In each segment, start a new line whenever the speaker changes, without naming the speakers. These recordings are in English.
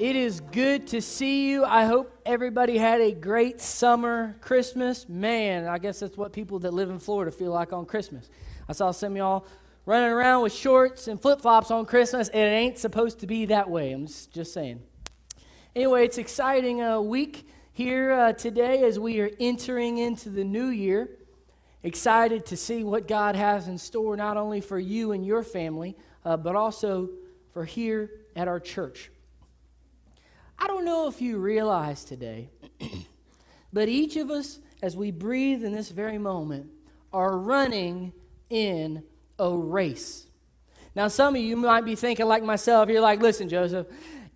It is good to see you. I hope everybody had a great summer, Christmas. Man, I guess that's what people that live in Florida feel like on Christmas. I saw some of y'all running around with shorts and flip flops on Christmas, and it ain't supposed to be that way. I'm just, saying. Anyway, it's exciting uh, week here uh, today as we are entering into the new year. Excited to see what God has in store, not only for you and your family, uh, but also for here at our church. I don't know if you realize today, but each of us, as we breathe in this very moment, are running in a race. Now, some of you might be thinking, like myself, you're like, listen, Joseph,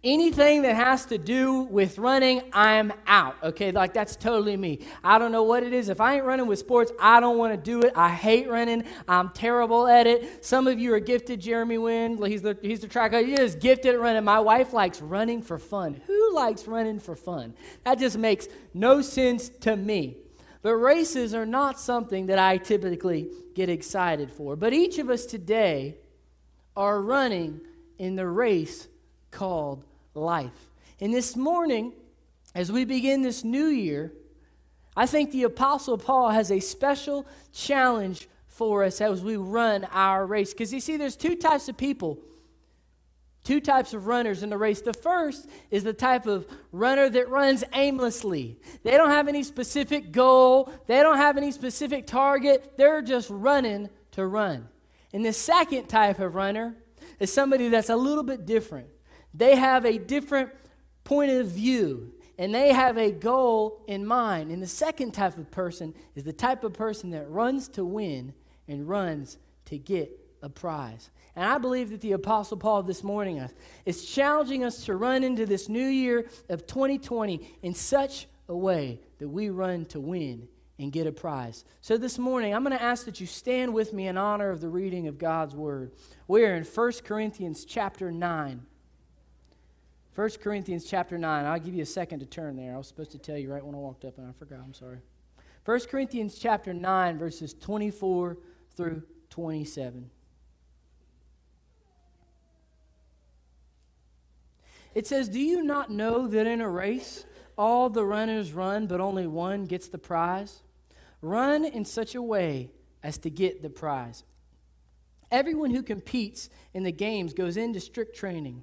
anything that has to do with running, I'm out. Okay, like that's totally me. I don't know what it is. If I ain't running with sports, I don't want to do it. I hate running. I'm terrible at it. Some of you are gifted. Jeremy Wynn, he's the he's the track. He is gifted at running. My wife likes running for fun. Who likes running for fun? That just makes no sense to me. But races are not something that I typically get excited for. But each of us today are running in the race called life. And this morning, as we begin this new year, I think the Apostle Paul has a special challenge for us as we run our race. Because you see, there's two types of people, two types of runners in the race. The first is the type of runner that runs aimlessly. They don't have any specific goal, they don't have any specific target, they're just running to run. And the second type of runner is somebody that's a little bit different. They have a different point of view and they have a goal in mind. And the second type of person is the type of person that runs to win and runs to get a prize. And I believe that the Apostle Paul this morning is challenging us to run into this new year of 2020 in such a way that we run to win and get a prize. So this morning, I'm going to ask that you stand with me in honor of the reading of God's word. We are in 1 Corinthians chapter 9. 1 Corinthians chapter 9. I'll give you a second to turn there. I was supposed to tell you right when I walked up and I forgot. I'm sorry. 1 Corinthians chapter 9, verses 24 through 27. It says, Do you not know that in a race all the runners run, but only one gets the prize? Run in such a way as to get the prize. Everyone who competes in the games goes into strict training.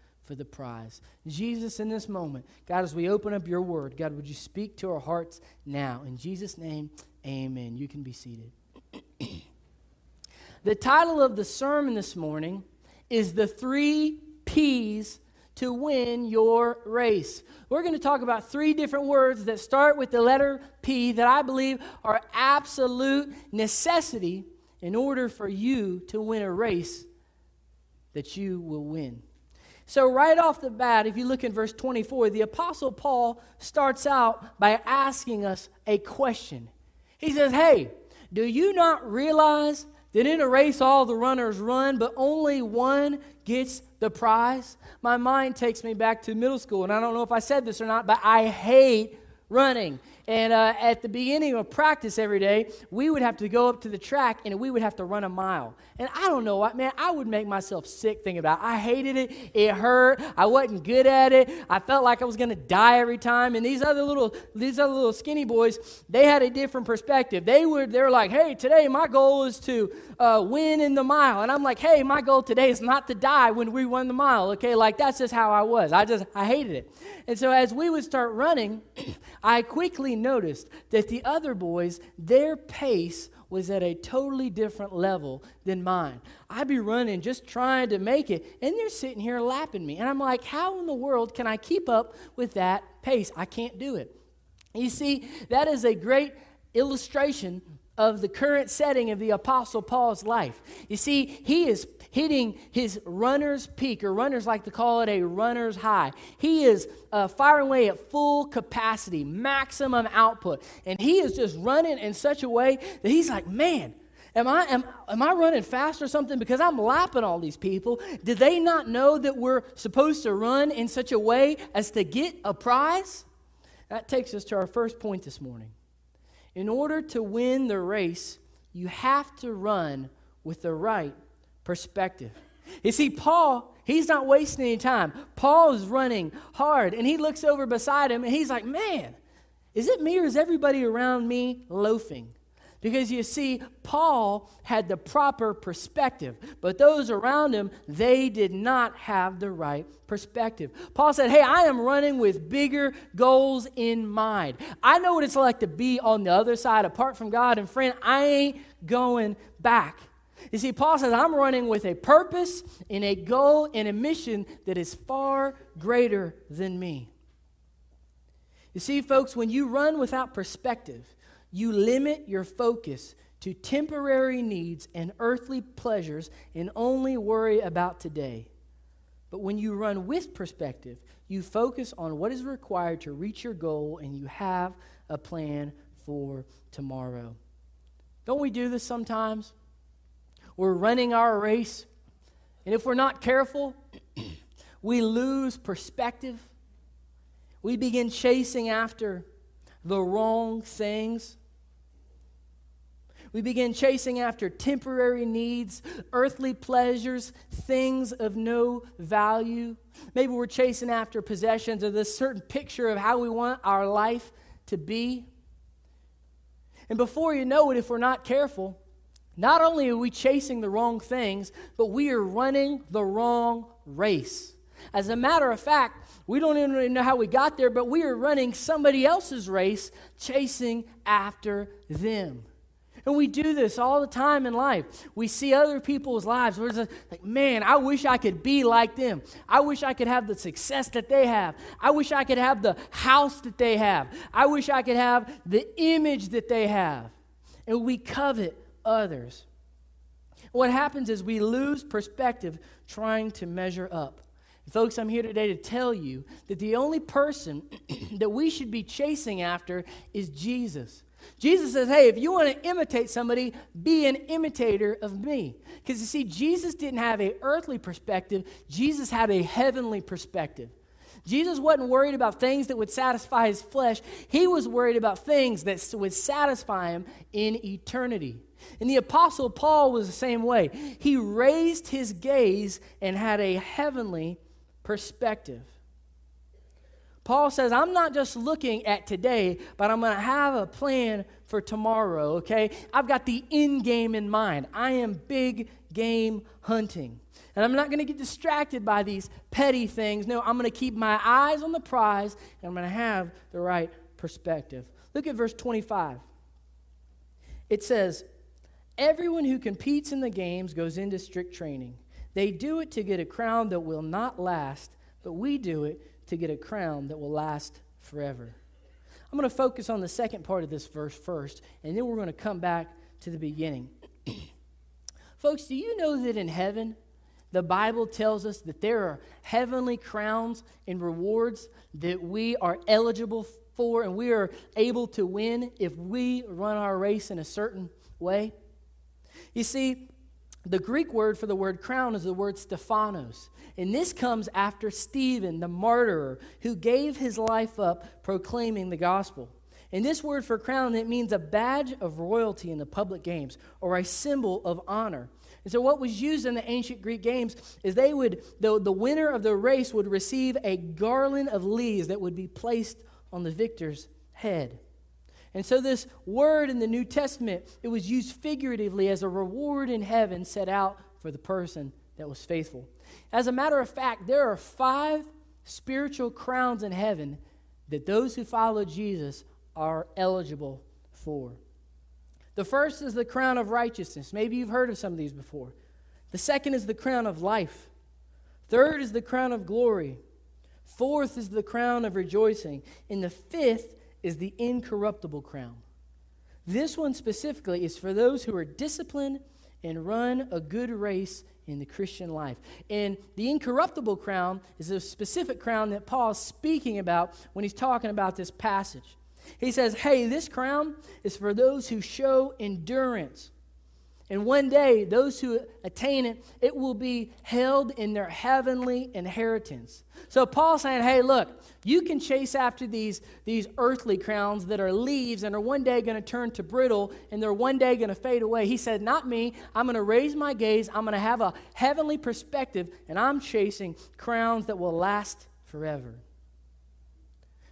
for the prize. Jesus, in this moment, God, as we open up your word, God, would you speak to our hearts now? In Jesus' name, amen. You can be seated. the title of the sermon this morning is The Three P's to Win Your Race. We're going to talk about three different words that start with the letter P that I believe are absolute necessity in order for you to win a race that you will win. So, right off the bat, if you look in verse 24, the Apostle Paul starts out by asking us a question. He says, Hey, do you not realize that in a race all the runners run, but only one gets the prize? My mind takes me back to middle school, and I don't know if I said this or not, but I hate running. And uh, at the beginning of practice every day, we would have to go up to the track and we would have to run a mile. And I don't know what, man, I would make myself sick thinking about it. I hated it. It hurt. I wasn't good at it. I felt like I was going to die every time. And these other little, these other little skinny boys, they had a different perspective. They would, they were like, hey, today my goal is to uh, win in the mile. And I'm like, hey, my goal today is not to die when we run the mile. Okay, like that's just how I was. I just, I hated it. And so as we would start running, I quickly noticed that the other boys, their pace was at a totally different level than mine. I'd be running just trying to make it, and they're sitting here lapping me. And I'm like, how in the world can I keep up with that pace? I can't do it. You see, that is a great illustration of the current setting of the Apostle Paul's life. You see, he is hitting his runner's peak, or runners like to call it a runner's high. He is uh, firing away at full capacity, maximum output. And he is just running in such a way that he's like, man, Am I, am, am I running fast or something? Because I'm lapping all these people. Did they not know that we're supposed to run in such a way as to get a prize? That takes us to our first point this morning. In order to win the race, you have to run with the right perspective. You see, Paul, he's not wasting any time. Paul is running hard, and he looks over beside him and he's like, Man, is it me or is everybody around me loafing? Because you see, Paul had the proper perspective, but those around him, they did not have the right perspective. Paul said, Hey, I am running with bigger goals in mind. I know what it's like to be on the other side apart from God, and friend, I ain't going back. You see, Paul says, I'm running with a purpose and a goal and a mission that is far greater than me. You see, folks, when you run without perspective, you limit your focus to temporary needs and earthly pleasures and only worry about today. But when you run with perspective, you focus on what is required to reach your goal and you have a plan for tomorrow. Don't we do this sometimes? We're running our race, and if we're not careful, we lose perspective. We begin chasing after the wrong things. We begin chasing after temporary needs, earthly pleasures, things of no value. Maybe we're chasing after possessions or this certain picture of how we want our life to be. And before you know it, if we're not careful, not only are we chasing the wrong things, but we are running the wrong race. As a matter of fact, we don't even know how we got there, but we are running somebody else's race, chasing after them. And we do this all the time in life. We see other people's lives. We're just like, man, I wish I could be like them. I wish I could have the success that they have. I wish I could have the house that they have. I wish I could have the image that they have. And we covet others. What happens is we lose perspective trying to measure up. Folks, I'm here today to tell you that the only person that we should be chasing after is Jesus. Jesus says, hey, if you want to imitate somebody, be an imitator of me. Because you see, Jesus didn't have a earthly perspective, Jesus had a heavenly perspective. Jesus wasn't worried about things that would satisfy his flesh. He was worried about things that would satisfy him in eternity. And the Apostle Paul was the same way. He raised his gaze and had a heavenly perspective. Paul says, I'm not just looking at today, but I'm going to have a plan for tomorrow, okay? I've got the end game in mind. I am big game hunting. And I'm not going to get distracted by these petty things. No, I'm going to keep my eyes on the prize, and I'm going to have the right perspective. Look at verse 25. It says, Everyone who competes in the games goes into strict training. They do it to get a crown that will not last, but we do it to get a crown that will last forever. I'm going to focus on the second part of this verse first, and then we're going to come back to the beginning. Folks, do you know that in heaven, the Bible tells us that there are heavenly crowns and rewards that we are eligible for and we are able to win if we run our race in a certain way? You see, the Greek word for the word crown is the word Stephanos. And this comes after Stephen, the martyr, who gave his life up proclaiming the gospel. And this word for crown, it means a badge of royalty in the public games or a symbol of honor. And so, what was used in the ancient Greek games is they would, the, the winner of the race would receive a garland of leaves that would be placed on the victor's head. And so, this word in the New Testament, it was used figuratively as a reward in heaven set out for the person that was faithful. As a matter of fact, there are five spiritual crowns in heaven that those who follow Jesus are eligible for. The first is the crown of righteousness. Maybe you've heard of some of these before. The second is the crown of life. Third is the crown of glory. Fourth is the crown of rejoicing. And the fifth is the incorruptible crown. This one specifically is for those who are disciplined and run a good race in the Christian life. And the incorruptible crown is a specific crown that Paul is speaking about when he's talking about this passage. He says, Hey, this crown is for those who show endurance. And one day, those who attain it, it will be held in their heavenly inheritance. So Paul's saying, hey, look, you can chase after these, these earthly crowns that are leaves and are one day going to turn to brittle and they're one day going to fade away. He said, not me. I'm going to raise my gaze. I'm going to have a heavenly perspective, and I'm chasing crowns that will last forever.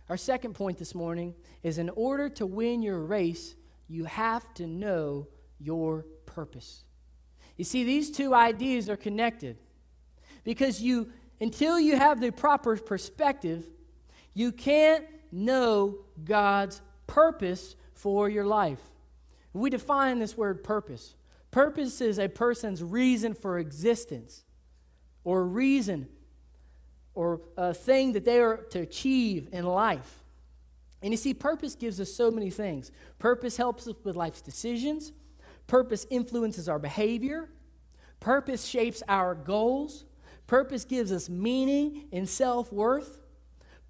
Our second point this morning is in order to win your race, you have to know your purpose. You see, these two ideas are connected because you, until you have the proper perspective, you can't know God's purpose for your life. We define this word purpose. Purpose is a person's reason for existence or reason or a thing that they are to achieve in life. And you see, purpose gives us so many things. Purpose helps us with life's decisions. Purpose influences our behavior. Purpose shapes our goals. Purpose gives us meaning and self worth.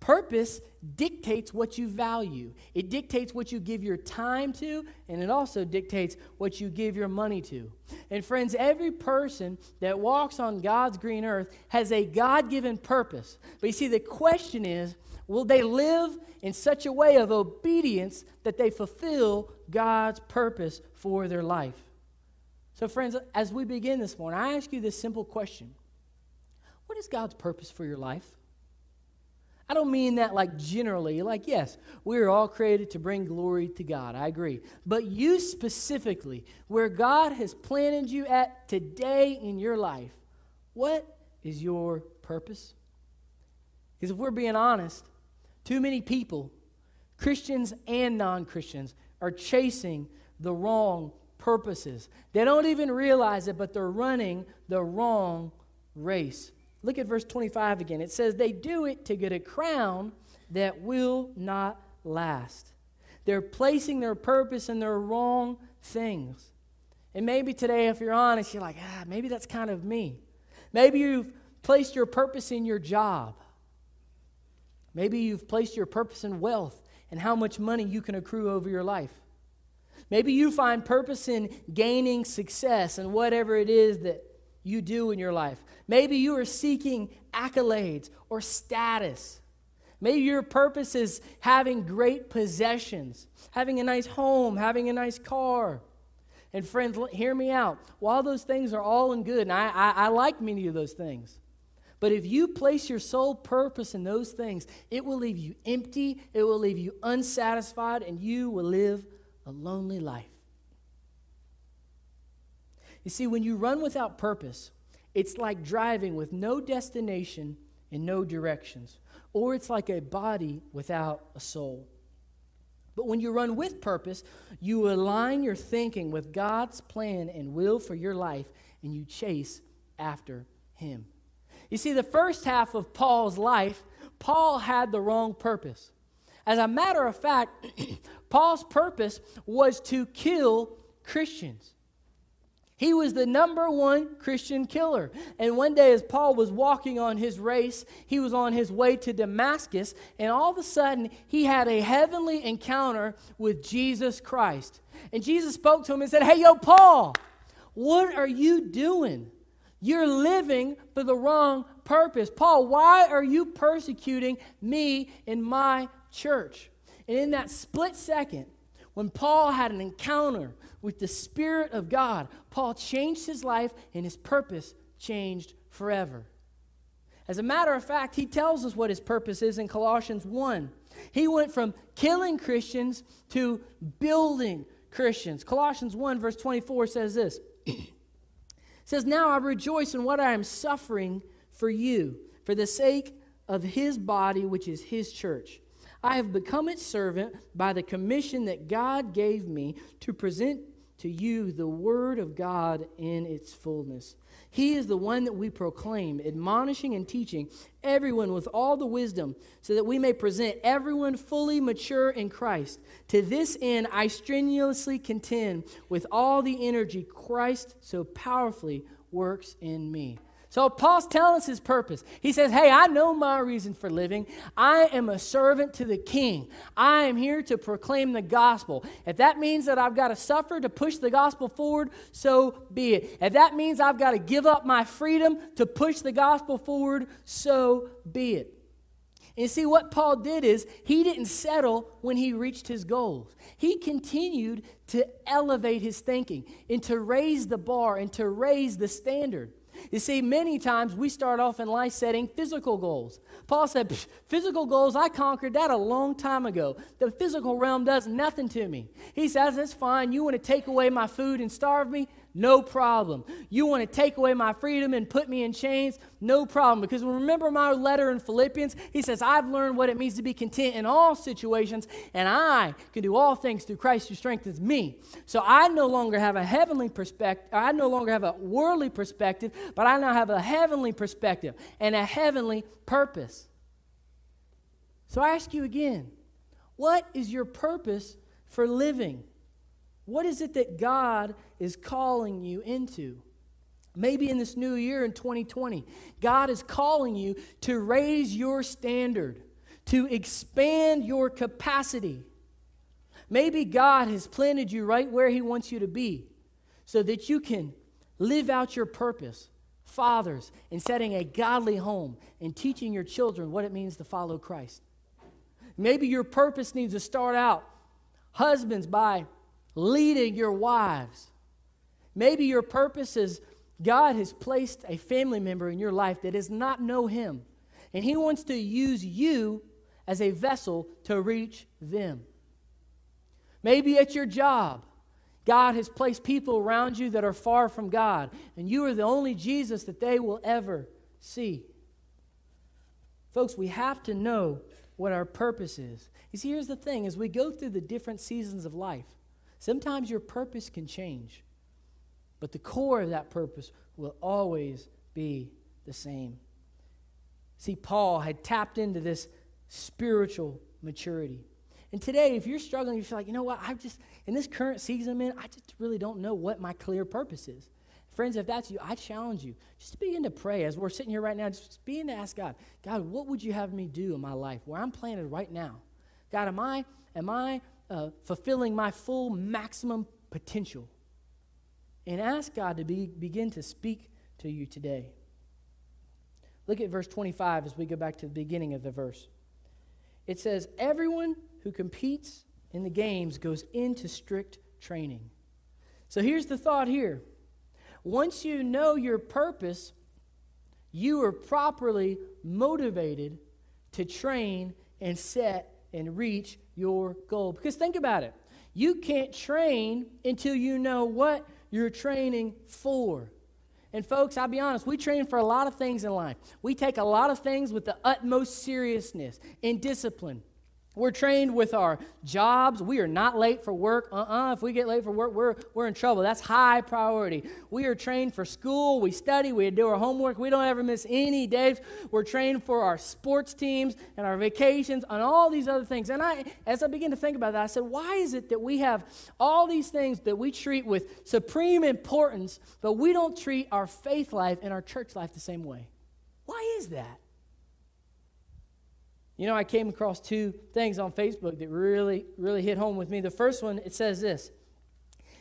Purpose dictates what you value. It dictates what you give your time to, and it also dictates what you give your money to. And friends, every person that walks on God's green earth has a God given purpose. But you see, the question is will they live in such a way of obedience that they fulfill God's purpose for their life. So, friends, as we begin this morning, I ask you this simple question What is God's purpose for your life? I don't mean that like generally, like, yes, we are all created to bring glory to God. I agree. But you specifically, where God has planted you at today in your life, what is your purpose? Because if we're being honest, too many people, Christians and non Christians, are chasing the wrong purposes. They don't even realize it, but they're running the wrong race. Look at verse 25 again. It says, They do it to get a crown that will not last. They're placing their purpose in their wrong things. And maybe today, if you're honest, you're like, ah, maybe that's kind of me. Maybe you've placed your purpose in your job. Maybe you've placed your purpose in wealth and how much money you can accrue over your life. Maybe you find purpose in gaining success and whatever it is that you do in your life. Maybe you are seeking accolades or status. Maybe your purpose is having great possessions, having a nice home, having a nice car. And friends, hear me out. While those things are all in good, and I, I, I like many of those things, but if you place your sole purpose in those things, it will leave you empty, it will leave you unsatisfied, and you will live a lonely life. You see, when you run without purpose, it's like driving with no destination and no directions, or it's like a body without a soul. But when you run with purpose, you align your thinking with God's plan and will for your life, and you chase after Him. You see, the first half of Paul's life, Paul had the wrong purpose. As a matter of fact, Paul's purpose was to kill Christians. He was the number one Christian killer. And one day, as Paul was walking on his race, he was on his way to Damascus, and all of a sudden, he had a heavenly encounter with Jesus Christ. And Jesus spoke to him and said, Hey, yo, Paul, what are you doing? You're living for the wrong purpose. Paul, why are you persecuting me in my church? And in that split second, when Paul had an encounter with the Spirit of God, Paul changed his life and his purpose changed forever. As a matter of fact, he tells us what his purpose is in Colossians 1. He went from killing Christians to building Christians. Colossians 1, verse 24 says this says, Now I rejoice in what I am suffering for you, for the sake of his body, which is his church. I have become its servant by the commission that God gave me to present to you the word of God in its fullness. He is the one that we proclaim, admonishing and teaching everyone with all the wisdom, so that we may present everyone fully mature in Christ. To this end, I strenuously contend with all the energy Christ so powerfully works in me. So Paul's telling us his purpose. He says, Hey, I know my reason for living. I am a servant to the king. I am here to proclaim the gospel. If that means that I've got to suffer to push the gospel forward, so be it. If that means I've got to give up my freedom to push the gospel forward, so be it. And see, what Paul did is he didn't settle when he reached his goals. He continued to elevate his thinking and to raise the bar and to raise the standard. You see, many times we start off in life setting physical goals. Paul said, Physical goals, I conquered that a long time ago. The physical realm does nothing to me. He says, It's fine. You want to take away my food and starve me? No problem. You want to take away my freedom and put me in chains? No problem. Because remember my letter in Philippians? He says, I've learned what it means to be content in all situations, and I can do all things through Christ who strengthens me. So I no longer have a heavenly perspective, I no longer have a worldly perspective, but I now have a heavenly perspective and a heavenly purpose. So I ask you again, what is your purpose for living? What is it that God is calling you into? Maybe in this new year in 2020, God is calling you to raise your standard, to expand your capacity. Maybe God has planted you right where He wants you to be so that you can live out your purpose. Fathers, in setting a godly home and teaching your children what it means to follow Christ. Maybe your purpose needs to start out, husbands, by leading your wives. Maybe your purpose is God has placed a family member in your life that does not know Him, and He wants to use you as a vessel to reach them. Maybe at your job, God has placed people around you that are far from God, and you are the only Jesus that they will ever see. Folks, we have to know what our purpose is. See, here's the thing as we go through the different seasons of life, Sometimes your purpose can change, but the core of that purpose will always be the same. See, Paul had tapped into this spiritual maturity. And today, if you're struggling, you feel like, you know what, I just, in this current season I'm in, I just really don't know what my clear purpose is. Friends, if that's you, I challenge you just to begin to pray as we're sitting here right now, just begin to ask God, God, what would you have me do in my life where I'm planted right now? God, am I, am I uh, fulfilling my full maximum potential. And ask God to be, begin to speak to you today. Look at verse 25 as we go back to the beginning of the verse. It says, Everyone who competes in the games goes into strict training. So here's the thought here. Once you know your purpose, you are properly motivated to train and set and reach your goal. Because think about it you can't train until you know what you're training for. And folks, I'll be honest, we train for a lot of things in life. We take a lot of things with the utmost seriousness and discipline. We're trained with our jobs. We are not late for work. Uh uh If we get late for work, we're, we're in trouble. That's high priority. We are trained for school. We study. We do our homework. We don't ever miss any days. We're trained for our sports teams and our vacations and all these other things. And I, as I begin to think about that, I said, why is it that we have all these things that we treat with supreme importance, but we don't treat our faith life and our church life the same way? Why is that? You know, I came across two things on Facebook that really, really hit home with me. The first one, it says this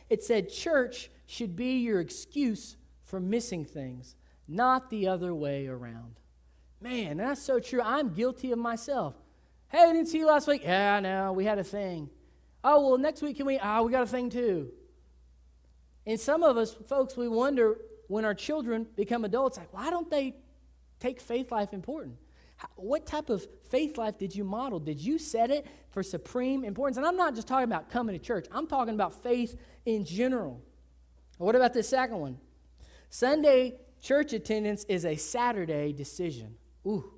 it said, Church should be your excuse for missing things, not the other way around. Man, that's so true. I'm guilty of myself. Hey, I didn't see you last week. Yeah, no, we had a thing. Oh, well, next week can we? Ah, oh, we got a thing too. And some of us, folks, we wonder when our children become adults, like, why don't they take faith life important? What type of faith life did you model? Did you set it for supreme importance? And I'm not just talking about coming to church, I'm talking about faith in general. What about the second one? Sunday church attendance is a Saturday decision. Ooh.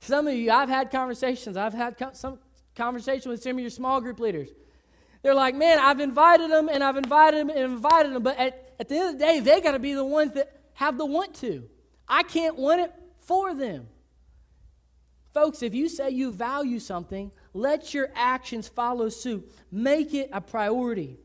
Some of you, I've had conversations, I've had some conversation with some of your small group leaders. They're like, man, I've invited them and I've invited them and invited them, but at, at the end of the day, they got to be the ones that have the want to. I can't want it for them. Folks, if you say you value something, let your actions follow suit. Make it a priority.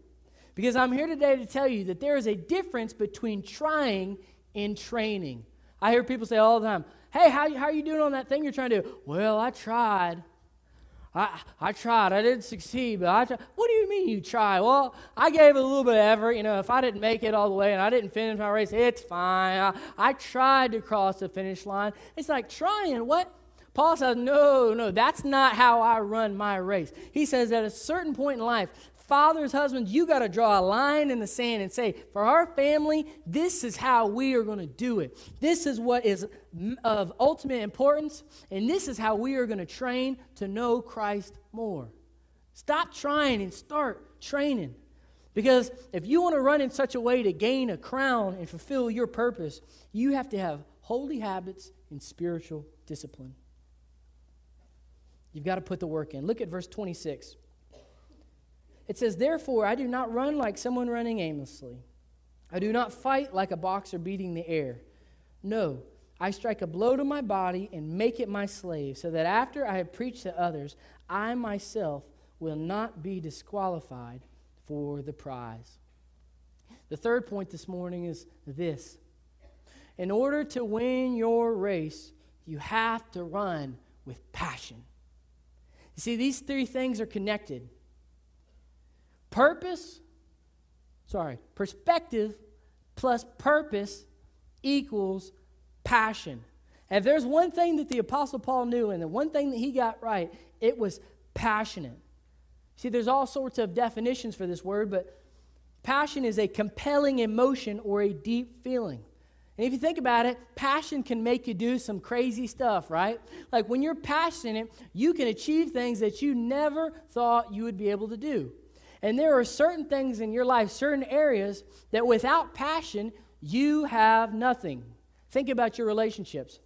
Because I'm here today to tell you that there is a difference between trying and training. I hear people say all the time, Hey, how, how are you doing on that thing you're trying to do? Well, I tried. I, I tried. I didn't succeed, but I tried. What do you mean you tried? Well, I gave a little bit of effort. You know, if I didn't make it all the way and I didn't finish my race, it's fine. I, I tried to cross the finish line. It's like trying. What? Paul says, no, no, that's not how I run my race. He says at a certain point in life, fathers, husbands, you got to draw a line in the sand and say, for our family, this is how we are going to do it. This is what is of ultimate importance, and this is how we are going to train to know Christ more. Stop trying and start training. Because if you want to run in such a way to gain a crown and fulfill your purpose, you have to have holy habits and spiritual discipline. You've got to put the work in. Look at verse 26. It says, Therefore, I do not run like someone running aimlessly. I do not fight like a boxer beating the air. No, I strike a blow to my body and make it my slave, so that after I have preached to others, I myself will not be disqualified for the prize. The third point this morning is this In order to win your race, you have to run with passion. You see, these three things are connected. Purpose, sorry, perspective plus purpose equals passion. And if there's one thing that the Apostle Paul knew and the one thing that he got right, it was passionate. See, there's all sorts of definitions for this word, but passion is a compelling emotion or a deep feeling. And if you think about it, passion can make you do some crazy stuff, right? Like when you're passionate, you can achieve things that you never thought you would be able to do. And there are certain things in your life, certain areas, that without passion, you have nothing. Think about your relationships.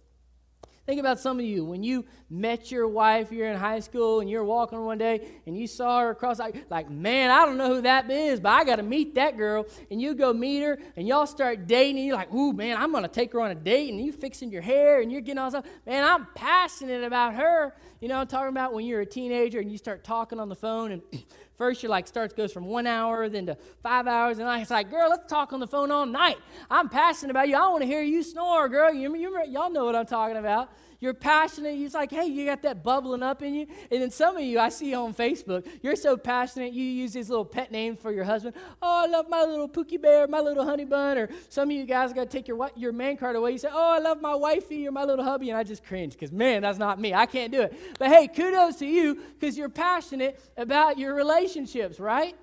Think about some of you when you met your wife, you're in high school, and you're walking one day and you saw her across, like, like man, I don't know who that is, but I got to meet that girl. And you go meet her, and y'all start dating, and you're like, ooh, man, I'm going to take her on a date, and you fixing your hair, and you're getting all stuff. Man, I'm passionate about her. You know, I'm talking about when you're a teenager and you start talking on the phone, and First, you're like, starts, goes from one hour, then to five hours. And I was like, girl, let's talk on the phone all night. I'm passionate about you. I want to hear you snore, girl. You, you, y'all know what I'm talking about. You're passionate. It's like, hey, you got that bubbling up in you. And then some of you, I see on Facebook, you're so passionate, you use these little pet names for your husband. Oh, I love my little Pookie Bear, my little honey bun. Or some of you guys got to take your, your man card away. You say, oh, I love my wifey or my little hubby. And I just cringe because, man, that's not me. I can't do it. But hey, kudos to you because you're passionate about your relationships, right?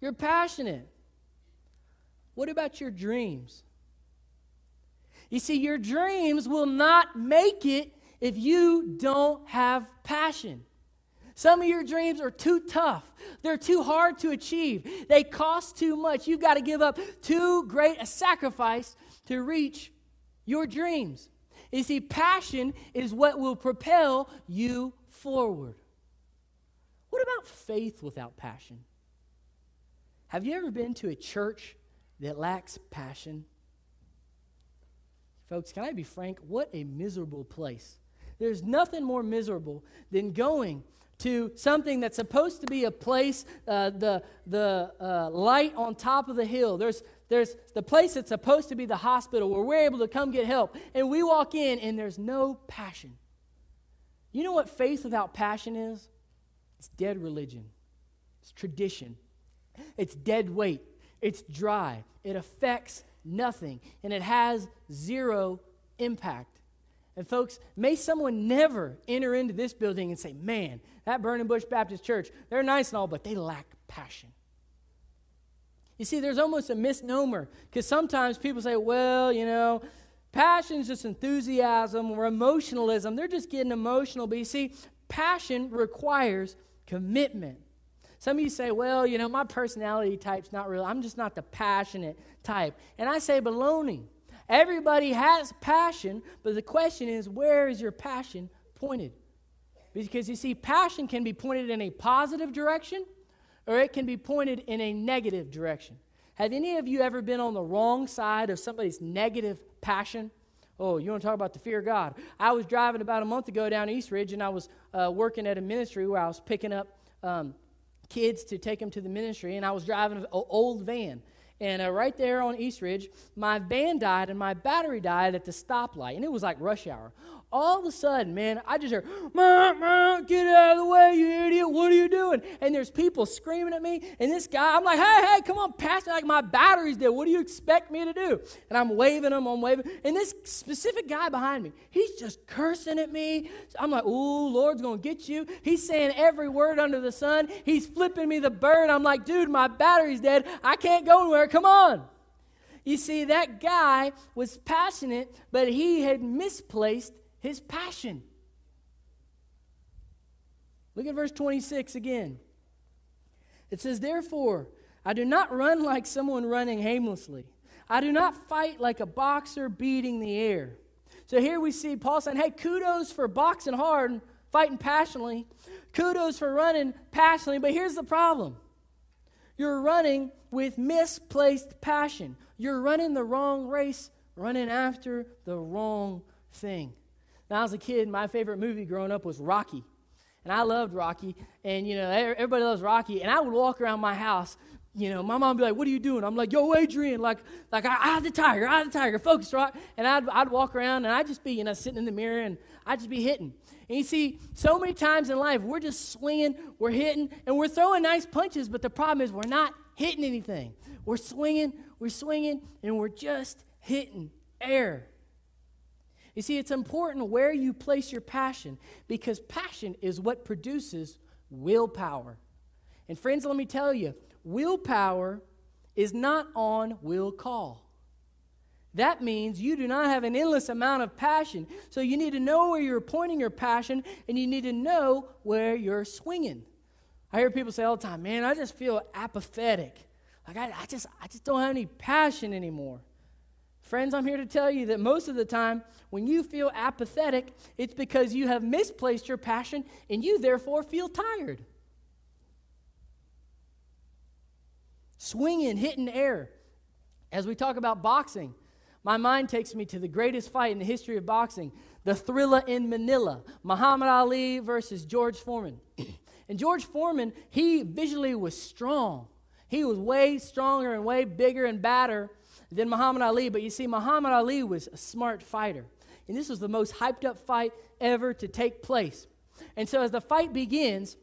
You're passionate. What about your dreams? You see, your dreams will not make it if you don't have passion. Some of your dreams are too tough. They're too hard to achieve. They cost too much. You've got to give up too great a sacrifice to reach your dreams. You see, passion is what will propel you forward. What about faith without passion? Have you ever been to a church that lacks passion? Folks, can I be frank? What a miserable place. There's nothing more miserable than going to something that's supposed to be a place, uh, the, the uh, light on top of the hill. There's, there's the place that's supposed to be the hospital where we're able to come get help. And we walk in and there's no passion. You know what faith without passion is? It's dead religion, it's tradition, it's dead weight, it's dry, it affects nothing, and it has zero impact. And, folks, may someone never enter into this building and say, man, that Burning Bush Baptist Church, they're nice and all, but they lack passion. You see, there's almost a misnomer because sometimes people say, well, you know, passion is just enthusiasm or emotionalism. They're just getting emotional. But you see, passion requires commitment. Some of you say, well, you know, my personality type's not real. I'm just not the passionate type. And I say, baloney. Everybody has passion, but the question is, where is your passion pointed? Because you see, passion can be pointed in a positive direction, or it can be pointed in a negative direction. Have any of you ever been on the wrong side of somebody's negative passion? Oh, you want to talk about the fear of God? I was driving about a month ago down East Ridge, and I was uh, working at a ministry where I was picking up um, kids to take them to the ministry, and I was driving an old van. And uh, right there on East Ridge, my van died and my battery died at the stoplight, and it was like rush hour all of a sudden, man, I just hear, mah, mah, get out of the way, you idiot. What are you doing? And there's people screaming at me. And this guy, I'm like, hey, hey, come on, pass me. Like, my battery's dead. What do you expect me to do? And I'm waving him, I'm waving. And this specific guy behind me, he's just cursing at me. I'm like, ooh, Lord's going to get you. He's saying every word under the sun. He's flipping me the bird. I'm like, dude, my battery's dead. I can't go anywhere. Come on. You see, that guy was passionate, but he had misplaced his passion. Look at verse 26 again. It says, Therefore, I do not run like someone running aimlessly. I do not fight like a boxer beating the air. So here we see Paul saying, Hey, kudos for boxing hard, and fighting passionately. Kudos for running passionately. But here's the problem you're running with misplaced passion. You're running the wrong race, running after the wrong thing. When I was a kid, my favorite movie growing up was Rocky. And I loved Rocky. And, you know, everybody loves Rocky. And I would walk around my house. You know, my mom would be like, What are you doing? I'm like, Yo, Adrian, like, like I, I the tiger, I the tiger, focus, right? And I'd, I'd walk around and I'd just be, you know, sitting in the mirror and I'd just be hitting. And you see, so many times in life, we're just swinging, we're hitting, and we're throwing nice punches, but the problem is we're not hitting anything. We're swinging, we're swinging, and we're just hitting air. You see, it's important where you place your passion because passion is what produces willpower. And friends, let me tell you, willpower is not on will call. That means you do not have an endless amount of passion. So you need to know where you're pointing your passion and you need to know where you're swinging. I hear people say all the time, man, I just feel apathetic. Like I, I just I just don't have any passion anymore. Friends, I'm here to tell you that most of the time, when you feel apathetic, it's because you have misplaced your passion and you therefore feel tired. Swinging, hitting air. As we talk about boxing, my mind takes me to the greatest fight in the history of boxing the Thrilla in Manila Muhammad Ali versus George Foreman. and George Foreman, he visually was strong. He was way stronger and way bigger and badder than Muhammad Ali. But you see, Muhammad Ali was a smart fighter. And this was the most hyped up fight ever to take place. And so as the fight begins,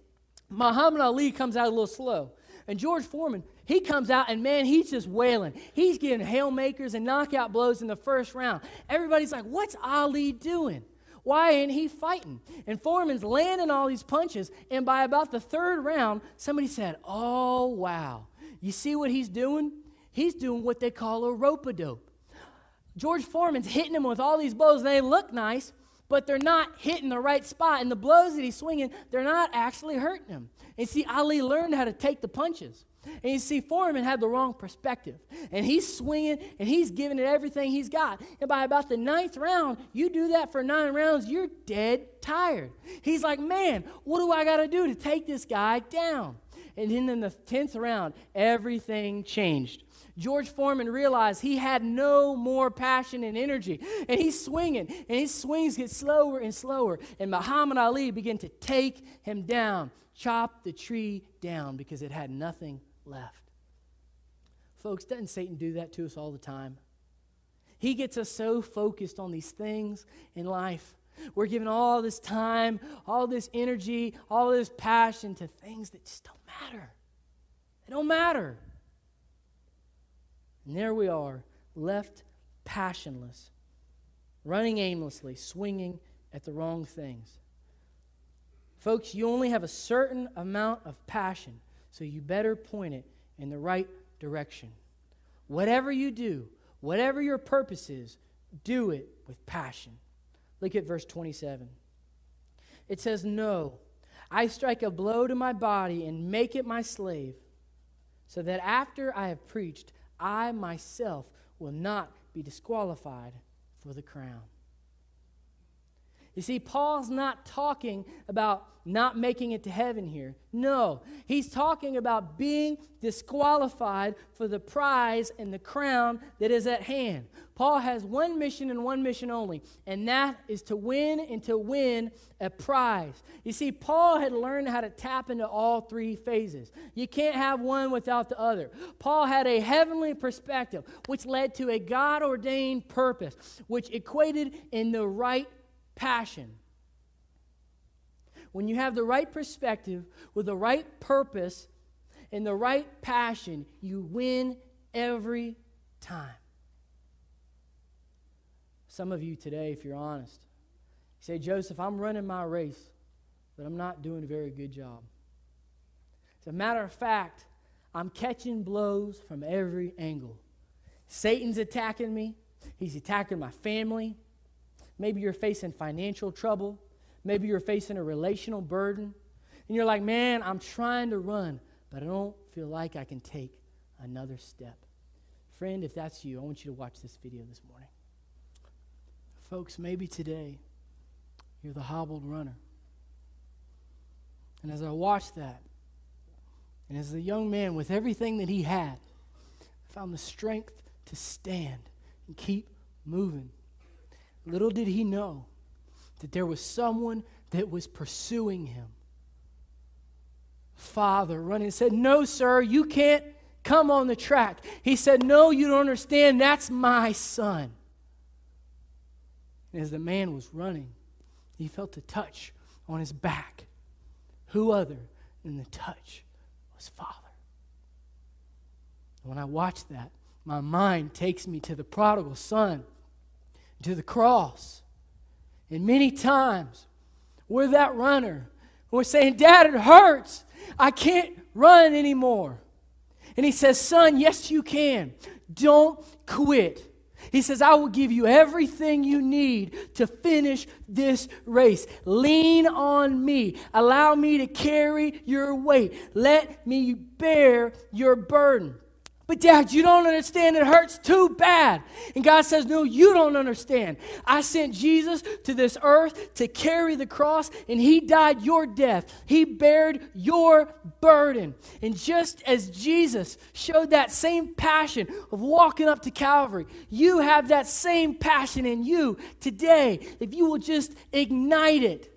Muhammad Ali comes out a little slow. And George Foreman, he comes out and man, he's just wailing. He's getting haymakers and knockout blows in the first round. Everybody's like, what's Ali doing? Why ain't he fighting? And Foreman's landing all these punches. And by about the third round, somebody said, Oh, wow. You see what he's doing? He's doing what they call a rope a dope. George Foreman's hitting him with all these blows, and they look nice, but they're not hitting the right spot. And the blows that he's swinging, they're not actually hurting him. And see, Ali learned how to take the punches. And you see, Foreman had the wrong perspective. And he's swinging and he's giving it everything he's got. And by about the ninth round, you do that for nine rounds, you're dead tired. He's like, man, what do I got to do to take this guy down? And then in the 10th round, everything changed. George Foreman realized he had no more passion and energy. And he's swinging, and his swings get slower and slower. And Muhammad Ali began to take him down, chop the tree down because it had nothing left. Folks, doesn't Satan do that to us all the time? He gets us so focused on these things in life. We're giving all this time, all this energy, all this passion to things that just don't matter. They don't matter. And there we are, left passionless, running aimlessly, swinging at the wrong things. Folks, you only have a certain amount of passion, so you better point it in the right direction. Whatever you do, whatever your purpose is, do it with passion. Look at verse 27. It says, No, I strike a blow to my body and make it my slave, so that after I have preached, I myself will not be disqualified for the crown. You see, Paul's not talking about not making it to heaven here. No, he's talking about being disqualified for the prize and the crown that is at hand. Paul has one mission and one mission only, and that is to win and to win a prize. You see, Paul had learned how to tap into all three phases. You can't have one without the other. Paul had a heavenly perspective, which led to a God ordained purpose, which equated in the right passion. When you have the right perspective with the right purpose and the right passion, you win every time. Some of you today, if you're honest, say, Joseph, I'm running my race, but I'm not doing a very good job. As a matter of fact, I'm catching blows from every angle. Satan's attacking me, he's attacking my family, Maybe you're facing financial trouble. Maybe you're facing a relational burden. And you're like, man, I'm trying to run, but I don't feel like I can take another step. Friend, if that's you, I want you to watch this video this morning. Folks, maybe today you're the hobbled runner. And as I watched that, and as the young man with everything that he had found the strength to stand and keep moving, Little did he know that there was someone that was pursuing him. Father running said, No, sir, you can't come on the track. He said, No, you don't understand. That's my son. And as the man was running, he felt a touch on his back. Who other than the touch was Father? And when I watch that, my mind takes me to the prodigal son to the cross. And many times, we're that runner. We're saying, Dad, it hurts. I can't run anymore. And he says, Son, yes, you can. Don't quit. He says, I will give you everything you need to finish this race. Lean on me. Allow me to carry your weight. Let me bear your burden. But, Dad, you don't understand. It hurts too bad. And God says, No, you don't understand. I sent Jesus to this earth to carry the cross, and He died your death. He bared your burden. And just as Jesus showed that same passion of walking up to Calvary, you have that same passion in you today if you will just ignite it.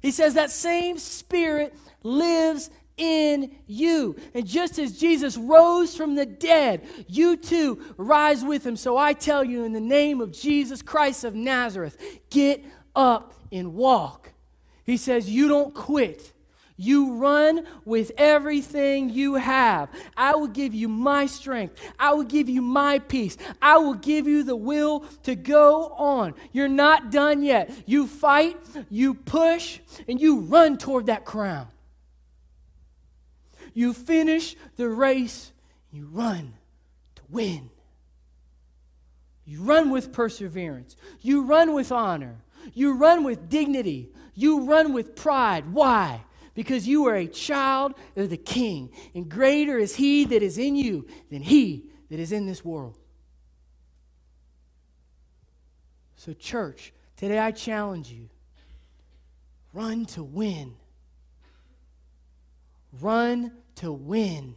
He says that same spirit lives in you. And just as Jesus rose from the dead, you too rise with him. So I tell you, in the name of Jesus Christ of Nazareth, get up and walk. He says, You don't quit. You run with everything you have. I will give you my strength. I will give you my peace. I will give you the will to go on. You're not done yet. You fight, you push, and you run toward that crown. You finish the race, you run to win. You run with perseverance. You run with honor. You run with dignity. You run with pride. Why? Because you are a child of the King, and greater is He that is in you than He that is in this world. So, church, today I challenge you run to win. Run to win.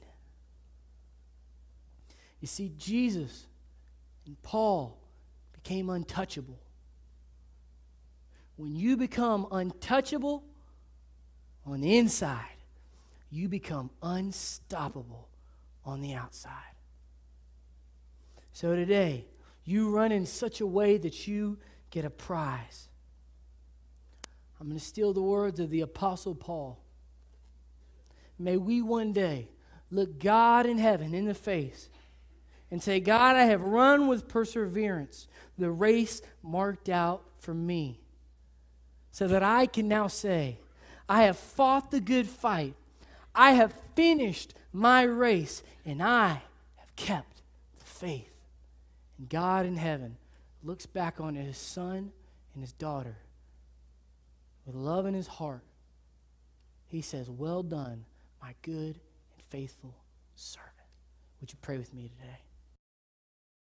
You see, Jesus and Paul became untouchable. When you become untouchable on the inside, you become unstoppable on the outside. So today, you run in such a way that you get a prize. I'm going to steal the words of the Apostle Paul. May we one day look God in heaven in the face and say, God, I have run with perseverance the race marked out for me, so that I can now say, I have fought the good fight, I have finished my race, and I have kept the faith. And God in heaven looks back on his son and his daughter with love in his heart. He says, Well done my good and faithful servant. Would you pray with me today?